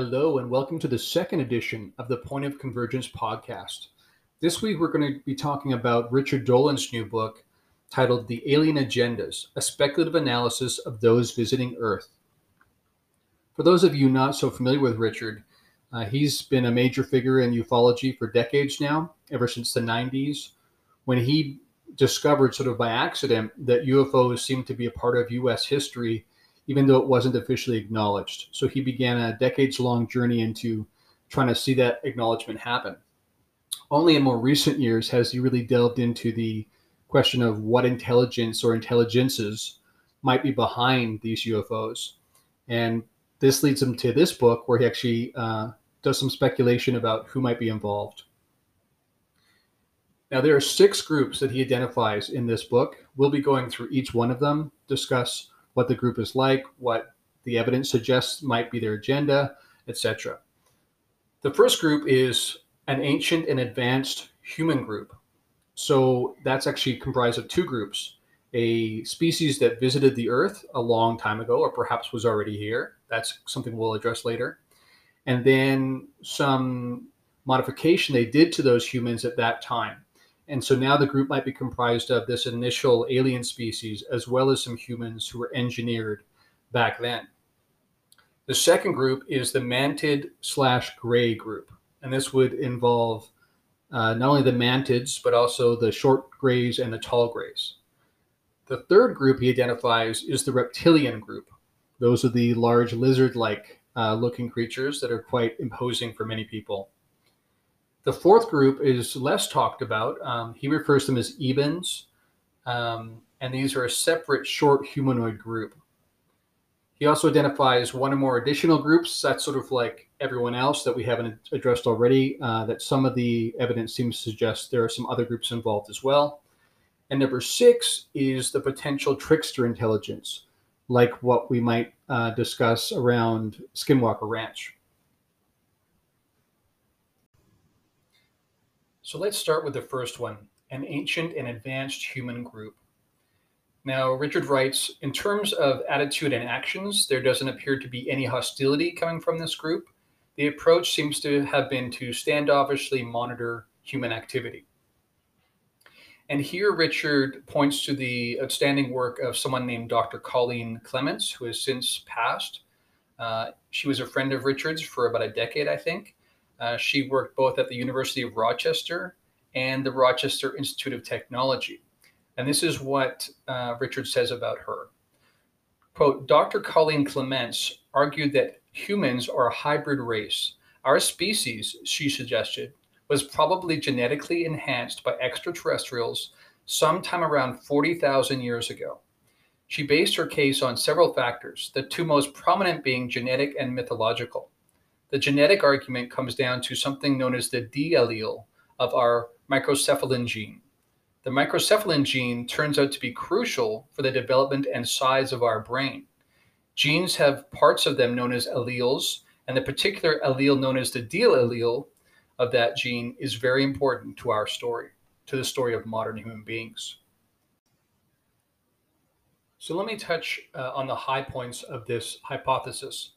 Hello, and welcome to the second edition of the Point of Convergence podcast. This week, we're going to be talking about Richard Dolan's new book titled The Alien Agendas A Speculative Analysis of Those Visiting Earth. For those of you not so familiar with Richard, uh, he's been a major figure in ufology for decades now, ever since the 90s, when he discovered, sort of by accident, that UFOs seemed to be a part of U.S. history even though it wasn't officially acknowledged. So he began a decades long journey into trying to see that acknowledgement happen. Only in more recent years has he really delved into the question of what intelligence or intelligences might be behind these UFOs. And this leads him to this book where he actually uh, does some speculation about who might be involved. Now, there are six groups that he identifies in this book. We'll be going through each one of them, discuss what the group is like, what the evidence suggests might be their agenda, etc. The first group is an ancient and advanced human group. So that's actually comprised of two groups a species that visited the Earth a long time ago, or perhaps was already here. That's something we'll address later. And then some modification they did to those humans at that time. And so now the group might be comprised of this initial alien species as well as some humans who were engineered back then. The second group is the mantid slash gray group. And this would involve uh, not only the mantids, but also the short grays and the tall grays. The third group he identifies is the reptilian group. Those are the large lizard like uh, looking creatures that are quite imposing for many people. The fourth group is less talked about. Um, he refers to them as Ebens, um, and these are a separate short humanoid group. He also identifies one or more additional groups. That's sort of like everyone else that we haven't addressed already, uh, that some of the evidence seems to suggest there are some other groups involved as well. And number six is the potential trickster intelligence, like what we might uh, discuss around Skinwalker Ranch. So let's start with the first one an ancient and advanced human group. Now, Richard writes In terms of attitude and actions, there doesn't appear to be any hostility coming from this group. The approach seems to have been to standoffishly monitor human activity. And here, Richard points to the outstanding work of someone named Dr. Colleen Clements, who has since passed. Uh, she was a friend of Richard's for about a decade, I think. Uh, she worked both at the University of Rochester and the Rochester Institute of Technology. And this is what uh, Richard says about her. Quote, Dr. Colleen Clements argued that humans are a hybrid race. Our species, she suggested, was probably genetically enhanced by extraterrestrials sometime around 40,000 years ago. She based her case on several factors, the two most prominent being genetic and mythological. The genetic argument comes down to something known as the D allele of our microcephalin gene. The microcephalin gene turns out to be crucial for the development and size of our brain. Genes have parts of them known as alleles, and the particular allele known as the D allele of that gene is very important to our story, to the story of modern human beings. So let me touch uh, on the high points of this hypothesis.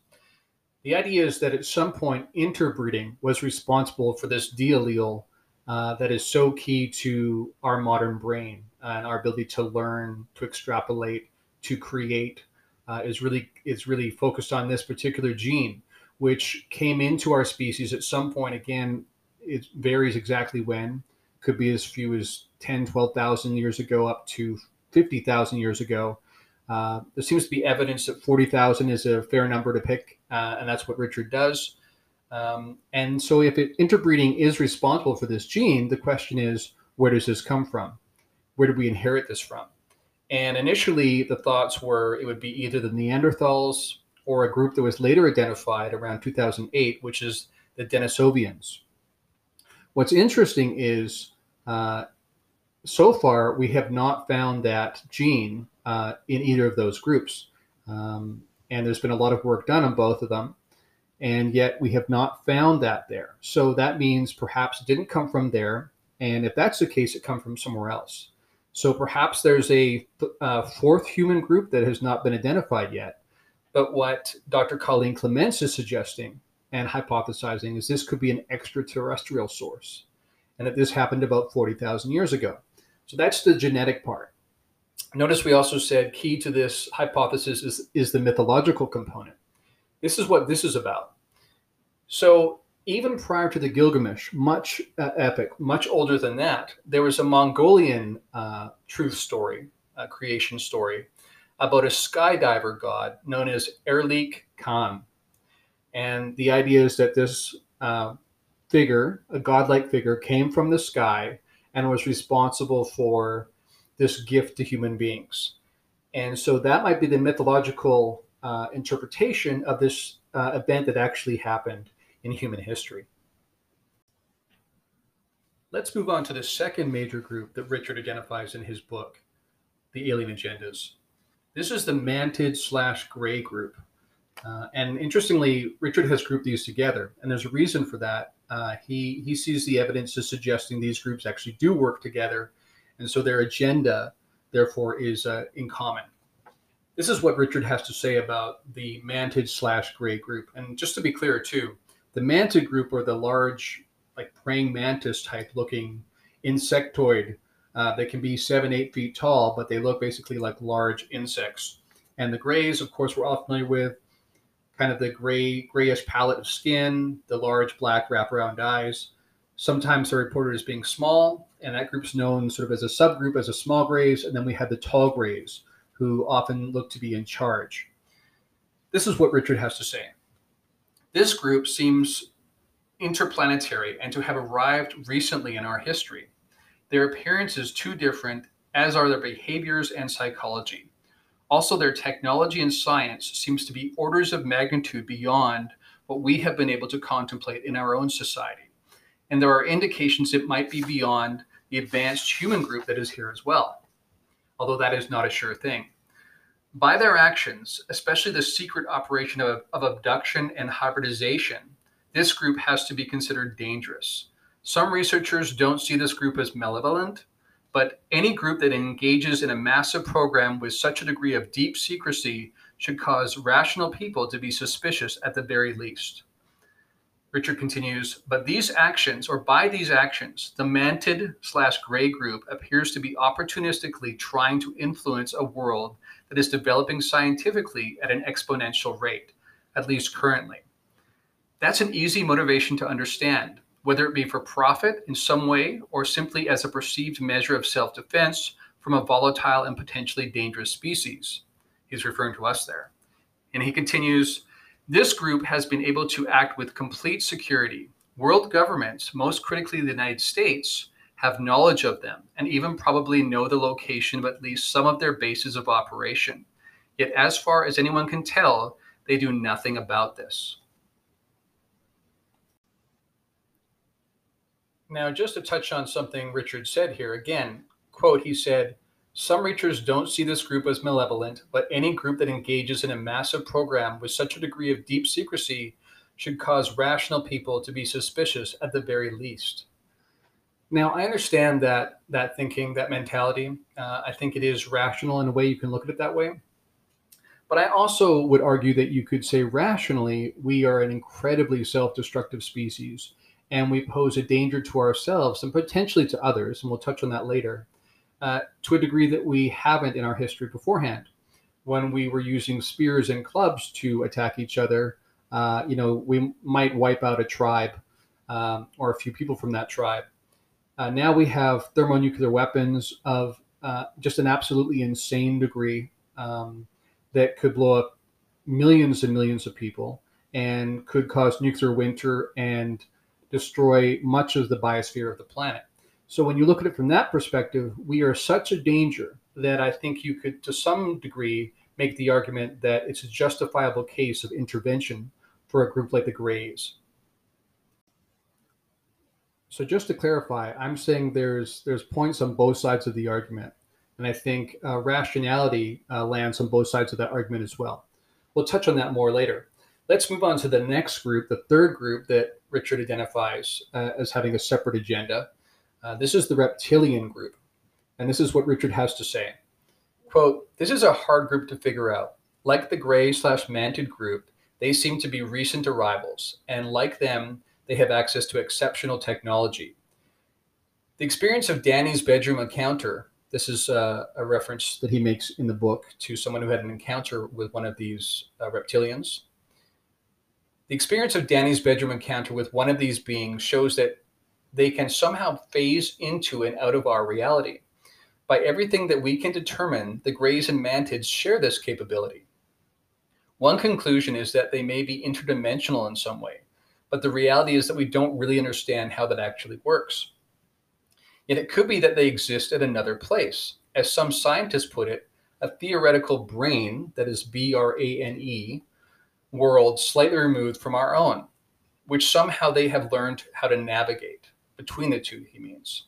The idea is that at some point, interbreeding was responsible for this allele uh, that is so key to our modern brain and our ability to learn, to extrapolate, to create. Uh, is really is really focused on this particular gene, which came into our species at some point. Again, it varies exactly when. Could be as few as 10, 12,000 years ago, up to 50,000 years ago. Uh, there seems to be evidence that 40,000 is a fair number to pick, uh, and that's what Richard does. Um, and so, if it, interbreeding is responsible for this gene, the question is, where does this come from? Where did we inherit this from? And initially, the thoughts were it would be either the Neanderthals or a group that was later identified around 2008, which is the Denisovians. What's interesting is uh, so far we have not found that gene uh, in either of those groups. Um, and there's been a lot of work done on both of them. And yet we have not found that there. So that means perhaps it didn't come from there. And if that's the case, it come from somewhere else. So perhaps there's a uh, fourth human group that has not been identified yet. But what Dr. Colleen Clements is suggesting and hypothesizing is this could be an extraterrestrial source and that this happened about 40,000 years ago. So that's the genetic part. Notice we also said key to this hypothesis is, is the mythological component. This is what this is about. So even prior to the Gilgamesh, much uh, epic, much older than that, there was a Mongolian uh, truth story, a creation story, about a skydiver god known as Erlik Khan. And the idea is that this uh, figure, a godlike figure, came from the sky and was responsible for this gift to human beings. And so that might be the mythological uh, interpretation of this uh, event that actually happened in human history. Let's move on to the second major group that Richard identifies in his book, the alien agendas. This is the mantid slash gray group. Uh, and interestingly, Richard has grouped these together, and there's a reason for that. Uh, he he sees the evidence as suggesting these groups actually do work together, and so their agenda, therefore, is uh, in common. This is what Richard has to say about the mantid slash gray group. And just to be clear, too, the mantid group are the large, like praying mantis type looking insectoid uh, that can be seven, eight feet tall, but they look basically like large insects. And the grays, of course, we're all familiar with kind of the gray, grayish palette of skin, the large black wraparound eyes. Sometimes they're reported as being small, and that group's known sort of as a subgroup as a small grays. And then we have the tall grays, who often look to be in charge. This is what Richard has to say. This group seems interplanetary and to have arrived recently in our history. Their appearance is too different, as are their behaviors and psychology. Also, their technology and science seems to be orders of magnitude beyond what we have been able to contemplate in our own society. And there are indications it might be beyond the advanced human group that is here as well, although that is not a sure thing. By their actions, especially the secret operation of, of abduction and hybridization, this group has to be considered dangerous. Some researchers don't see this group as malevolent, but any group that engages in a massive program with such a degree of deep secrecy should cause rational people to be suspicious at the very least. Richard continues, but these actions, or by these actions, the mantid slash gray group appears to be opportunistically trying to influence a world that is developing scientifically at an exponential rate, at least currently. That's an easy motivation to understand, whether it be for profit in some way or simply as a perceived measure of self defense from a volatile and potentially dangerous species. He's referring to us there. And he continues, this group has been able to act with complete security. World governments, most critically the United States, have knowledge of them and even probably know the location of at least some of their bases of operation. Yet, as far as anyone can tell, they do nothing about this. Now, just to touch on something Richard said here, again, quote, he said, some researchers don't see this group as malevolent, but any group that engages in a massive program with such a degree of deep secrecy should cause rational people to be suspicious at the very least. Now, I understand that that thinking, that mentality. Uh, I think it is rational in a way you can look at it that way. But I also would argue that you could say rationally, we are an incredibly self destructive species and we pose a danger to ourselves and potentially to others. And we'll touch on that later uh, to a degree that we haven't in our history beforehand. When we were using spears and clubs to attack each other, uh, you know, we might wipe out a tribe um, or a few people from that tribe. Uh, now we have thermonuclear weapons of uh, just an absolutely insane degree um, that could blow up millions and millions of people and could cause nuclear winter and destroy much of the biosphere of the planet. So when you look at it from that perspective, we are such a danger that I think you could, to some degree, make the argument that it's a justifiable case of intervention for a group like the Greys. So just to clarify, I'm saying there's there's points on both sides of the argument, and I think uh, rationality uh, lands on both sides of that argument as well. We'll touch on that more later. Let's move on to the next group, the third group that Richard identifies uh, as having a separate agenda, uh, this is the reptilian group, and this is what Richard has to say. Quote, this is a hard group to figure out. Like the gray slash mantid group, They seem to be recent arrivals, and like them, they have access to exceptional technology. The experience of Danny's bedroom encounter this is uh, a reference that he makes in the book to someone who had an encounter with one of these uh, reptilians. The experience of Danny's bedroom encounter with one of these beings shows that they can somehow phase into and out of our reality. By everything that we can determine, the Greys and Mantids share this capability. One conclusion is that they may be interdimensional in some way, but the reality is that we don't really understand how that actually works. Yet it could be that they exist at another place. As some scientists put it, a theoretical brane, that is B R A N E, world slightly removed from our own, which somehow they have learned how to navigate between the two, he means.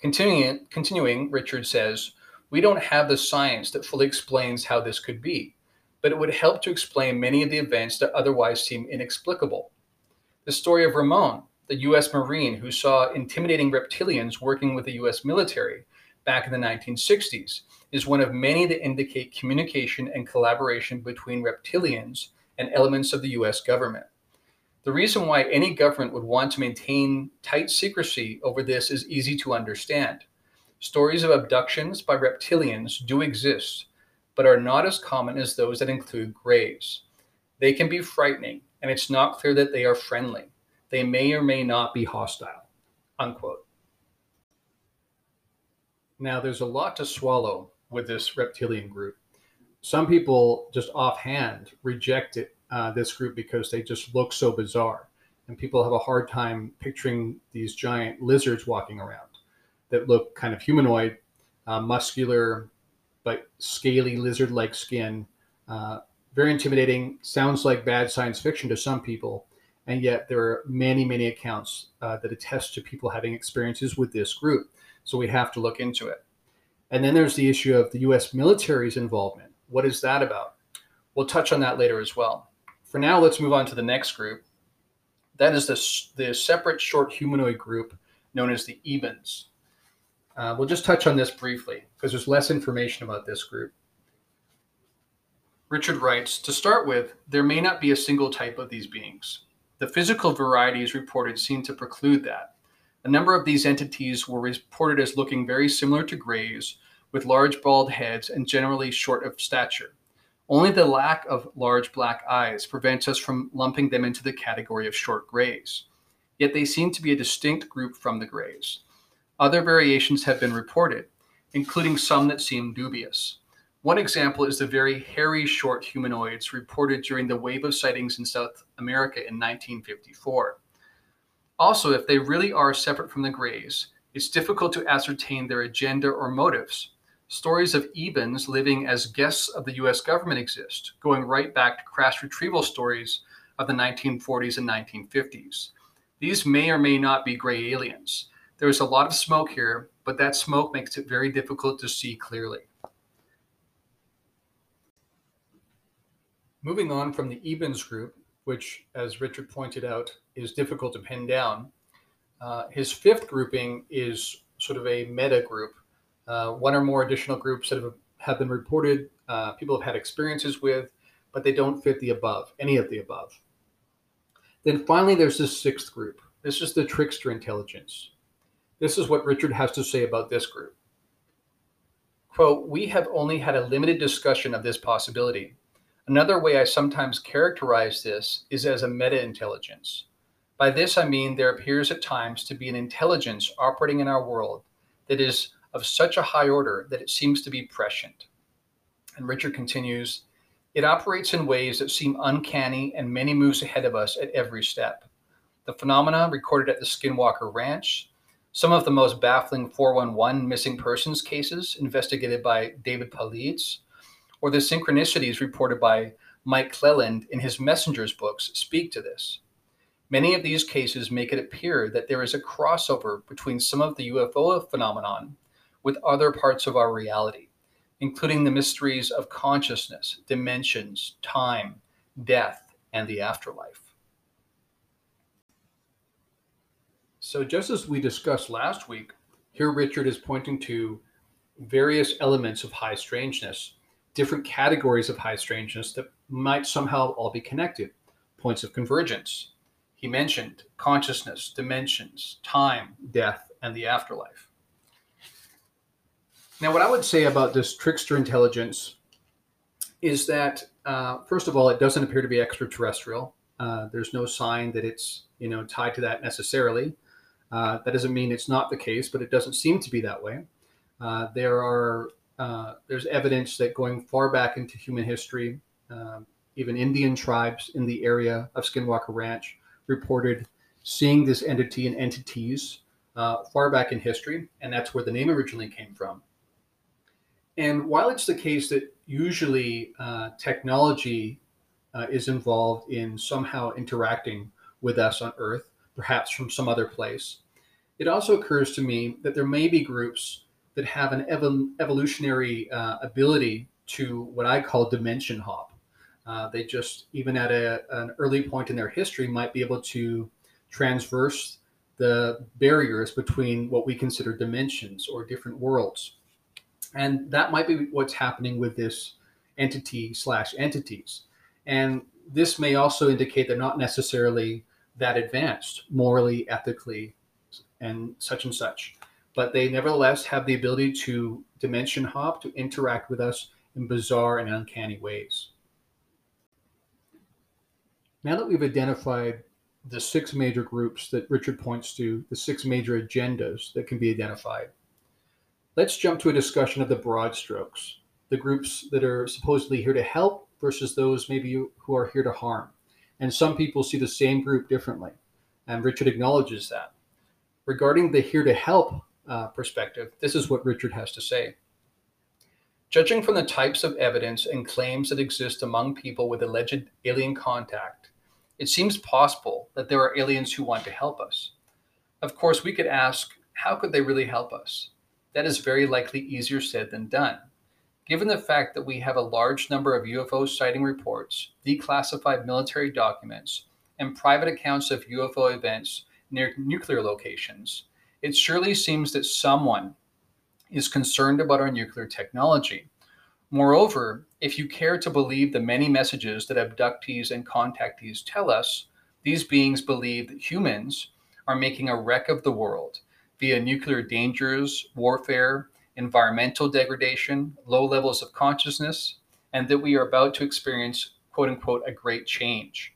Continuing, continuing, Richard says, We don't have the science that fully explains how this could be, but it would help to explain many of the events that otherwise seem inexplicable. The story of Ramon, the U.S. Marine who saw intimidating reptilians working with the U.S. military back in the 1960s, is one of many that indicate communication and collaboration between reptilians and elements of the U.S. government. The reason why any government would want to maintain tight secrecy over this is easy to understand. Stories of abductions by reptilians do exist, but are not as common as those that include greys. They can be frightening, and it's not clear that they are friendly. They may or may not be hostile. Unquote. Now, there's a lot to swallow with this reptilian group. Some people just offhand reject it, uh, this group because they just look so bizarre. And people have a hard time picturing these giant lizards walking around that look kind of humanoid, uh, muscular, but scaly lizard like skin. Uh, very intimidating. Sounds like bad science fiction to some people and yet there are many, many accounts uh, that attest to people having experiences with this group. So we have to look into it. And then there's the issue of the US military's involvement. What is that about? We'll touch on that later as well. For now, let's move on to the next group. That is the, the separate short humanoid group known as the Ebens. Uh, we'll just touch on this briefly because there's less information about this group. Richard writes To start with, there may not be a single type of these beings. The physical varieties reported seem to preclude that. A number of these entities were reported as looking very similar to greys, with large bald heads and generally short of stature. Only the lack of large black eyes prevents us from lumping them into the category of short grays. Yet they seem to be a distinct group from the grays. Other variations have been reported, including some that seem dubious. One example is the very hairy short humanoids reported during the wave of sightings in South America in 1954. Also, if they really are separate from the Greys, it's difficult to ascertain their agenda or motives. Stories of Ebens living as guests of the US government exist, going right back to crash retrieval stories of the 1940s and 1950s. These may or may not be gray aliens. There's a lot of smoke here, but that smoke makes it very difficult to see clearly. Moving on from the Ebens group, which, as Richard pointed out, is difficult to pin down, uh, his fifth grouping is sort of a meta group. Uh, one or more additional groups that have, have been reported, uh, people have had experiences with, but they don't fit the above, any of the above. Then finally, there's this sixth group. This is the trickster intelligence. This is what Richard has to say about this group. Quote, we have only had a limited discussion of this possibility Another way I sometimes characterize this is as a meta intelligence. By this, I mean there appears at times to be an intelligence operating in our world that is of such a high order that it seems to be prescient. And Richard continues it operates in ways that seem uncanny and many moves ahead of us at every step. The phenomena recorded at the Skinwalker Ranch, some of the most baffling 411 missing persons cases investigated by David Paulides, or the synchronicities reported by Mike Clelland in his Messengers books speak to this. Many of these cases make it appear that there is a crossover between some of the UFO phenomenon with other parts of our reality, including the mysteries of consciousness, dimensions, time, death, and the afterlife. So, just as we discussed last week, here Richard is pointing to various elements of high strangeness different categories of high strangeness that might somehow all be connected. points of convergence. He mentioned consciousness, dimensions, time, death, and the afterlife. Now, what I would say about this trickster intelligence is that, uh, first of all, it doesn't appear to be extraterrestrial. Uh, there's no sign that it's you know tied to that necessarily. Uh, that doesn't mean it's not the case, but it doesn't seem to be that way. Uh, there are uh, there's evidence that going far back into human history, um, even Indian tribes in the area of Skinwalker Ranch reported seeing this entity and entities uh, far back in history, and that's where the name originally came from. And while it's the case that usually uh, technology uh, is involved in somehow interacting with us on Earth, perhaps from some other place, it also occurs to me that there may be groups that have an ev- evolutionary uh, ability to what I call dimension hop. Uh, they just, even at a, an early point in their history, might be able to transverse the barriers between what we consider dimensions or different worlds. And that might be what's happening with this entity slash entities. And this may also indicate they're not necessarily that advanced morally, ethically, and such and such. But they nevertheless have the ability to dimension hop, to interact with us in bizarre and uncanny ways. Now that we've identified the six major groups that Richard points to, the six major agendas that can be identified, let's jump to a discussion of the broad strokes, the groups that are supposedly here to help versus those maybe who are here to harm. And some people see the same group differently, and Richard acknowledges that. Regarding the here to help uh, perspective, this is what Richard has to say. Judging from the types of evidence and claims that exist among people with alleged alien contact, it seems possible that there are aliens who want to help us. Of course, we could ask, how could they really help us? That is very likely easier said than done. Given the fact that we have a large number of UFO sighting reports, declassified military documents, and private accounts of UFO events near nuclear locations, it surely seems that someone is concerned about our nuclear technology. Moreover, if you care to believe the many messages that abductees and contactees tell us, these beings believe that humans are making a wreck of the world via nuclear dangers, warfare, environmental degradation, low levels of consciousness, and that we are about to experience, quote unquote, a great change.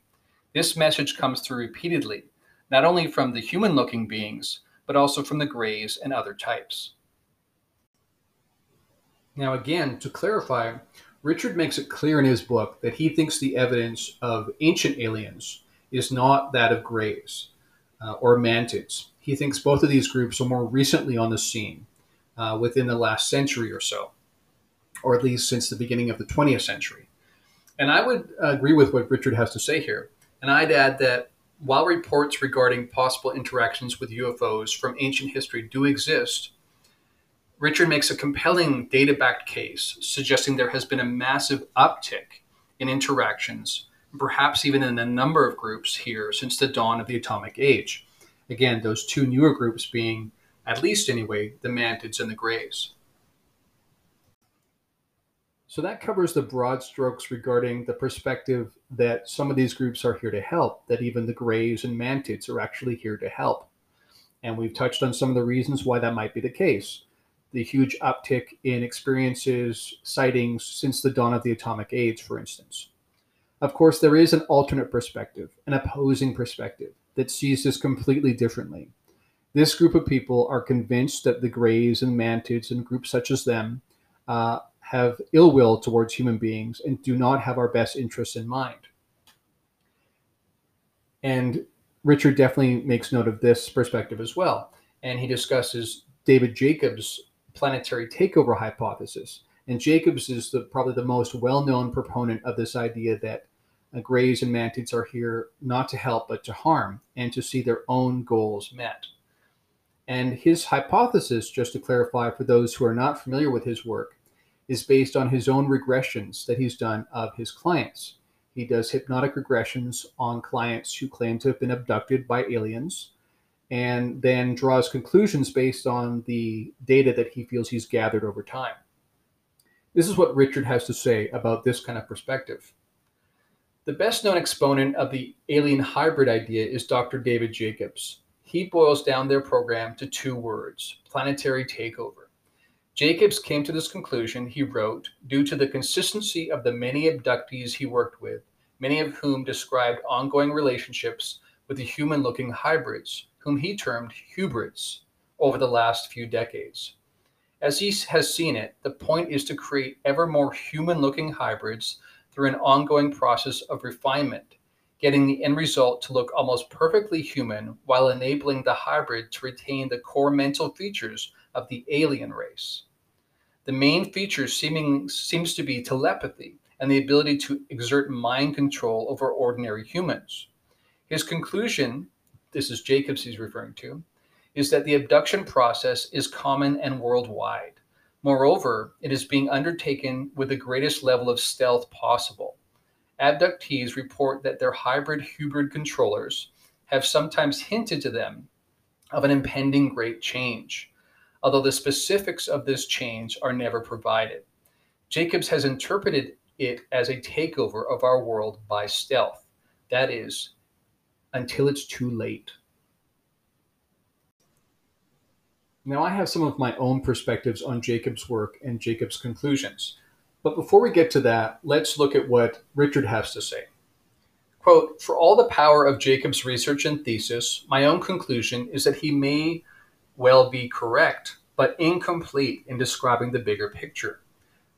This message comes through repeatedly, not only from the human looking beings, but also from the grays and other types. Now, again, to clarify, Richard makes it clear in his book that he thinks the evidence of ancient aliens is not that of grays uh, or mantids. He thinks both of these groups are more recently on the scene uh, within the last century or so, or at least since the beginning of the 20th century. And I would agree with what Richard has to say here. And I'd add that while reports regarding possible interactions with UFOs from ancient history do exist, Richard makes a compelling data backed case suggesting there has been a massive uptick in interactions, perhaps even in a number of groups here since the dawn of the atomic age. Again, those two newer groups being, at least anyway, the mantids and the grays. So that covers the broad strokes regarding the perspective that some of these groups are here to help, that even the grays and mantids are actually here to help. And we've touched on some of the reasons why that might be the case. The huge uptick in experiences, sightings since the dawn of the atomic age, for instance. Of course, there is an alternate perspective, an opposing perspective that sees this completely differently. This group of people are convinced that the grays and mantids and groups such as them uh, have ill will towards human beings and do not have our best interests in mind. And Richard definitely makes note of this perspective as well. And he discusses David Jacobs' planetary takeover hypothesis. And Jacobs is the, probably the most well known proponent of this idea that uh, grays and mantids are here not to help but to harm and to see their own goals met. And his hypothesis, just to clarify for those who are not familiar with his work, is based on his own regressions that he's done of his clients. He does hypnotic regressions on clients who claim to have been abducted by aliens and then draws conclusions based on the data that he feels he's gathered over time. This is what Richard has to say about this kind of perspective. The best known exponent of the alien hybrid idea is Dr. David Jacobs. He boils down their program to two words planetary takeover. Jacobs came to this conclusion, he wrote, due to the consistency of the many abductees he worked with, many of whom described ongoing relationships with the human looking hybrids, whom he termed hybrids, over the last few decades. As he has seen it, the point is to create ever more human looking hybrids through an ongoing process of refinement, getting the end result to look almost perfectly human while enabling the hybrid to retain the core mental features of the alien race. The main feature seeming seems to be telepathy and the ability to exert mind control over ordinary humans. His conclusion, this is Jacobs he's referring to, is that the abduction process is common and worldwide. Moreover, it is being undertaken with the greatest level of stealth possible. Abductees report that their hybrid hybrid controllers have sometimes hinted to them of an impending great change although the specifics of this change are never provided. Jacobs has interpreted it as a takeover of our world by stealth, that is, until it's too late. Now, I have some of my own perspectives on Jacobs' work and Jacobs' conclusions. But before we get to that, let's look at what Richard has to say. Quote For all the power of Jacobs' research and thesis, my own conclusion is that he may well be correct, but incomplete in describing the bigger picture.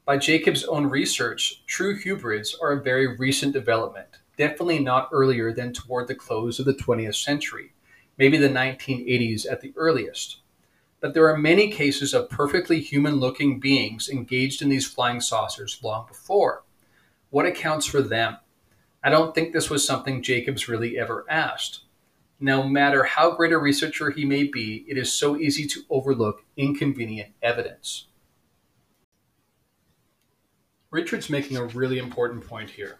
By Jacob's own research, true hybrids are a very recent development, definitely not earlier than toward the close of the 20th century, maybe the 1980s at the earliest. But there are many cases of perfectly human looking beings engaged in these flying saucers long before. What accounts for them? I don't think this was something Jacobs really ever asked. No matter how great a researcher he may be, it is so easy to overlook inconvenient evidence. Richard's making a really important point here.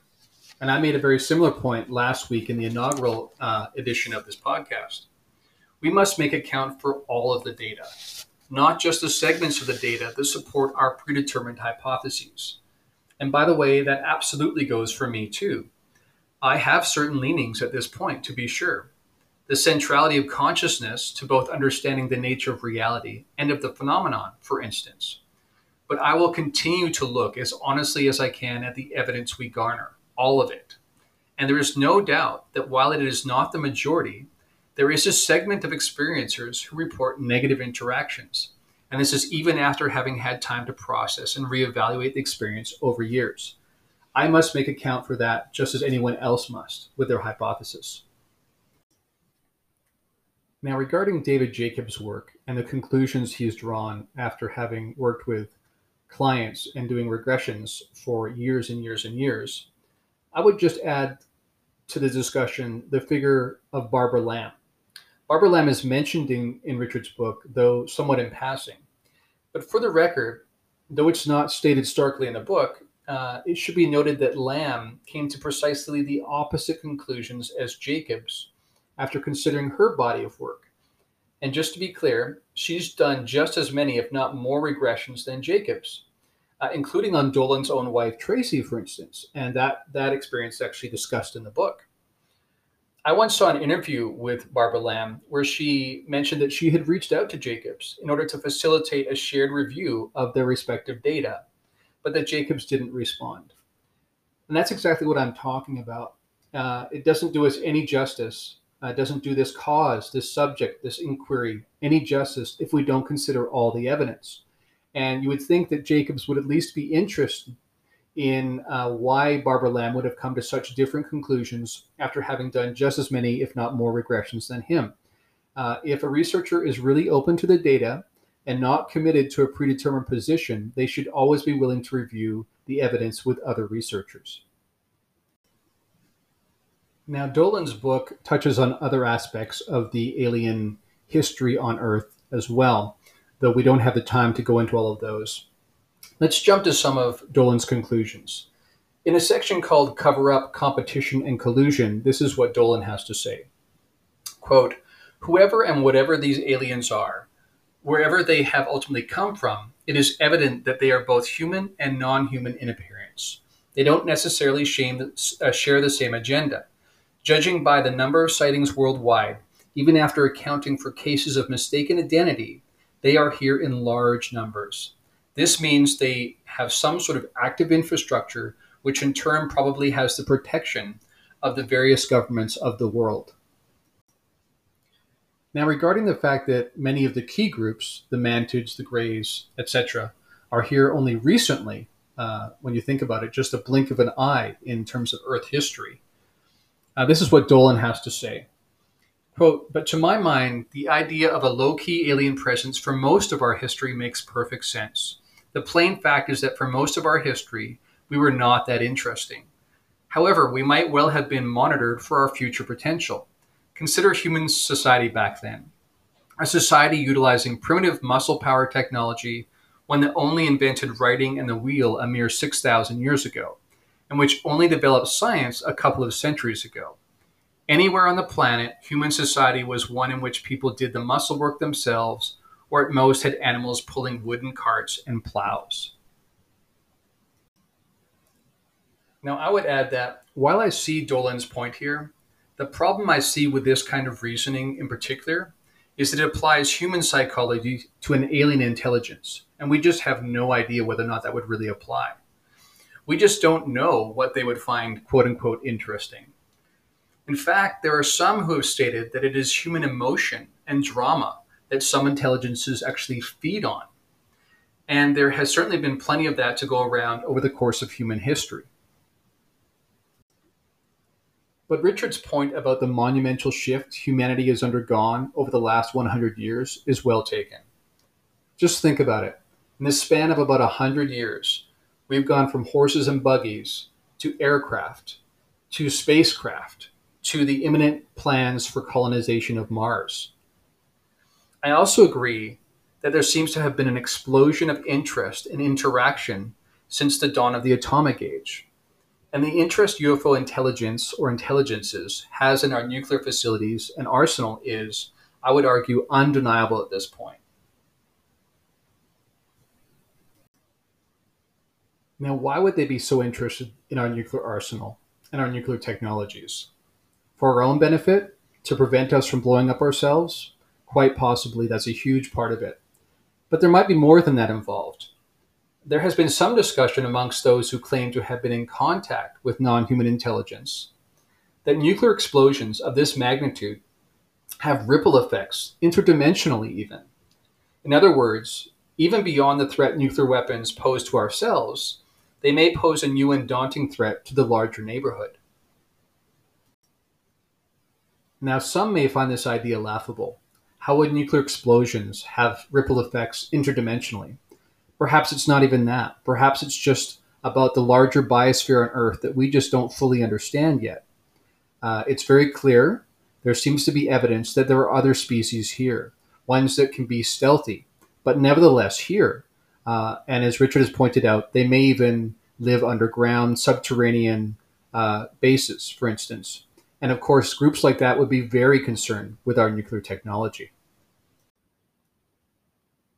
And I made a very similar point last week in the inaugural uh, edition of this podcast. We must make account for all of the data, not just the segments of the data that support our predetermined hypotheses. And by the way, that absolutely goes for me too. I have certain leanings at this point, to be sure the centrality of consciousness to both understanding the nature of reality and of the phenomenon, for instance. But I will continue to look as honestly as I can at the evidence we garner, all of it. And there is no doubt that while it is not the majority, there is a segment of experiencers who report negative interactions. And this is even after having had time to process and reevaluate the experience over years. I must make account for that just as anyone else must with their hypothesis. Now, regarding David Jacobs' work and the conclusions he's drawn after having worked with clients and doing regressions for years and years and years, I would just add to the discussion the figure of Barbara Lamb. Barbara Lamb is mentioned in, in Richard's book, though somewhat in passing. But for the record, though it's not stated starkly in the book, uh, it should be noted that Lamb came to precisely the opposite conclusions as Jacobs after considering her body of work. And just to be clear, she's done just as many, if not more, regressions than Jacobs, uh, including on Dolan's own wife, Tracy, for instance. And that, that experience is actually discussed in the book. I once saw an interview with Barbara Lamb where she mentioned that she had reached out to Jacobs in order to facilitate a shared review of their respective data, but that Jacobs didn't respond. And that's exactly what I'm talking about. Uh, it doesn't do us any justice uh, doesn't do this cause, this subject, this inquiry any justice if we don't consider all the evidence. And you would think that Jacobs would at least be interested in uh, why Barbara Lamb would have come to such different conclusions after having done just as many, if not more, regressions than him. Uh, if a researcher is really open to the data and not committed to a predetermined position, they should always be willing to review the evidence with other researchers. Now, Dolan's book touches on other aspects of the alien history on Earth as well, though we don't have the time to go into all of those. Let's jump to some of Dolan's conclusions. In a section called Cover Up, Competition, and Collusion, this is what Dolan has to say. Quote, Whoever and whatever these aliens are, wherever they have ultimately come from, it is evident that they are both human and non human in appearance they don't necessarily uh, share the same agenda. Judging by the number of sightings worldwide, even after accounting for cases of mistaken identity, they are here in large numbers. This means they have some sort of active infrastructure, which in turn probably has the protection of the various governments of the world. Now, regarding the fact that many of the key groups, the Mantids, the Greys, etc., are here only recently, uh, when you think about it, just a blink of an eye in terms of Earth history. Uh, this is what Dolan has to say. Quote, but to my mind, the idea of a low key alien presence for most of our history makes perfect sense. The plain fact is that for most of our history, we were not that interesting. However, we might well have been monitored for our future potential. Consider human society back then a society utilizing primitive muscle power technology one that only invented writing and the wheel a mere 6,000 years ago, and which only developed science a couple of centuries ago. Anywhere on the planet, human society was one in which people did the muscle work themselves, or at most had animals pulling wooden carts and plows. Now, I would add that while I see Dolan's point here, the problem I see with this kind of reasoning in particular is that it applies human psychology to an alien intelligence, and we just have no idea whether or not that would really apply. We just don't know what they would find quote unquote interesting. In fact, there are some who have stated that it is human emotion and drama that some intelligences actually feed on. And there has certainly been plenty of that to go around over the course of human history. But Richard's point about the monumental shift humanity has undergone over the last 100 years is well taken. Just think about it. In the span of about 100 years, we've gone from horses and buggies to aircraft to spacecraft to the imminent plans for colonization of Mars. I also agree that there seems to have been an explosion of interest and interaction since the dawn of the atomic age. And the interest UFO intelligence or intelligences has in our nuclear facilities and arsenal is, I would argue, undeniable at this point. Now, why would they be so interested in our nuclear arsenal and our nuclear technologies? For our own benefit? To prevent us from blowing up ourselves? Quite possibly, that's a huge part of it. But there might be more than that involved there has been some discussion amongst those who claim to have been in contact with non human intelligence that nuclear explosions of this magnitude have ripple effects, interdimensionally even. In other words, even beyond the threat nuclear weapons pose to ourselves, they may pose a new and daunting threat to the larger neighborhood. Now, some may find this idea laughable. How would nuclear explosions have ripple effects interdimensionally? Perhaps it's not even that. Perhaps it's just about the larger biosphere on Earth that we just don't fully understand yet. Uh, it's very clear. There seems to be evidence that there are other species here, ones that can be stealthy, but nevertheless here. Uh, and as Richard has pointed out, they may even live underground, subterranean uh, bases, for instance. And of course, groups like that would be very concerned with our nuclear technology.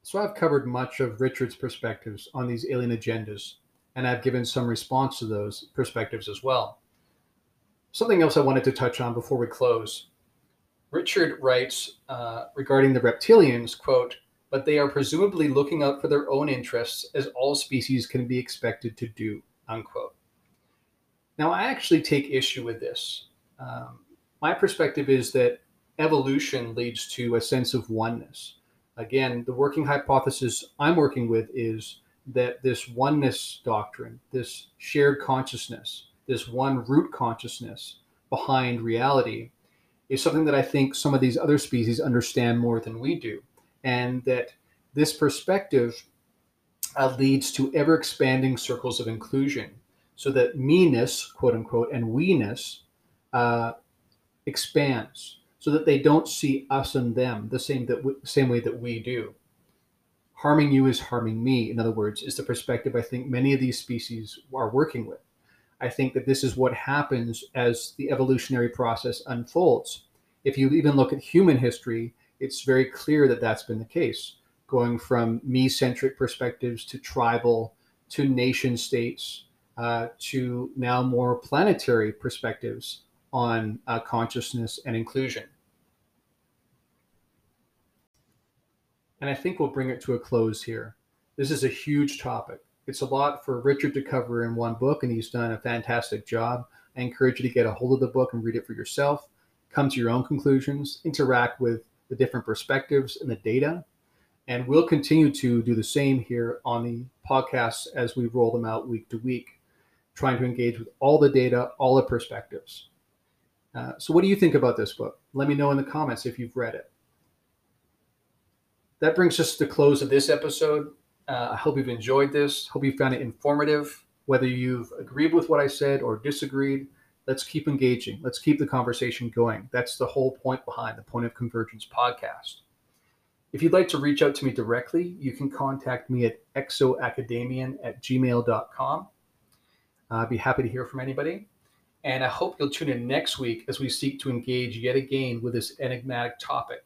So I've covered much of Richard's perspectives on these alien agendas, and I've given some response to those perspectives as well. Something else I wanted to touch on before we close. Richard writes uh, regarding the reptilians, quote, but they are presumably looking out for their own interests as all species can be expected to do, unquote. Now, I actually take issue with this. Um, my perspective is that evolution leads to a sense of oneness again, the working hypothesis I'm working with is that this oneness doctrine, this shared consciousness, this one root consciousness behind reality is something that I think some of these other species understand more than we do. And that this perspective uh, leads to ever expanding circles of inclusion so that me-ness, quote unquote, and we-ness uh, expands so that they don't see us and them the same that w- same way that we do. Harming you is harming me. In other words, is the perspective I think many of these species are working with. I think that this is what happens as the evolutionary process unfolds. If you even look at human history, it's very clear that that's been the case, going from me centric perspectives to tribal to nation states uh, to now more planetary perspectives on uh, consciousness and inclusion. And I think we'll bring it to a close here. This is a huge topic. It's a lot for Richard to cover in one book, and he's done a fantastic job. I encourage you to get a hold of the book and read it for yourself, come to your own conclusions, interact with the different perspectives and the data. And we'll continue to do the same here on the podcasts as we roll them out week to week, trying to engage with all the data, all the perspectives. Uh, so, what do you think about this book? Let me know in the comments if you've read it. That brings us to the close of this episode. Uh, I hope you've enjoyed this. Hope you found it informative. Whether you've agreed with what I said or disagreed, let's keep engaging. Let's keep the conversation going. That's the whole point behind the Point of Convergence podcast. If you'd like to reach out to me directly, you can contact me at exoacademian at gmail.com. I'd be happy to hear from anybody. And I hope you'll tune in next week as we seek to engage yet again with this enigmatic topic.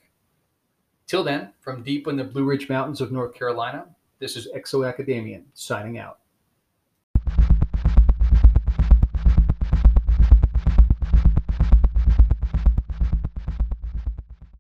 Till then, from deep in the Blue Ridge Mountains of North Carolina, this is Exo Academian signing out.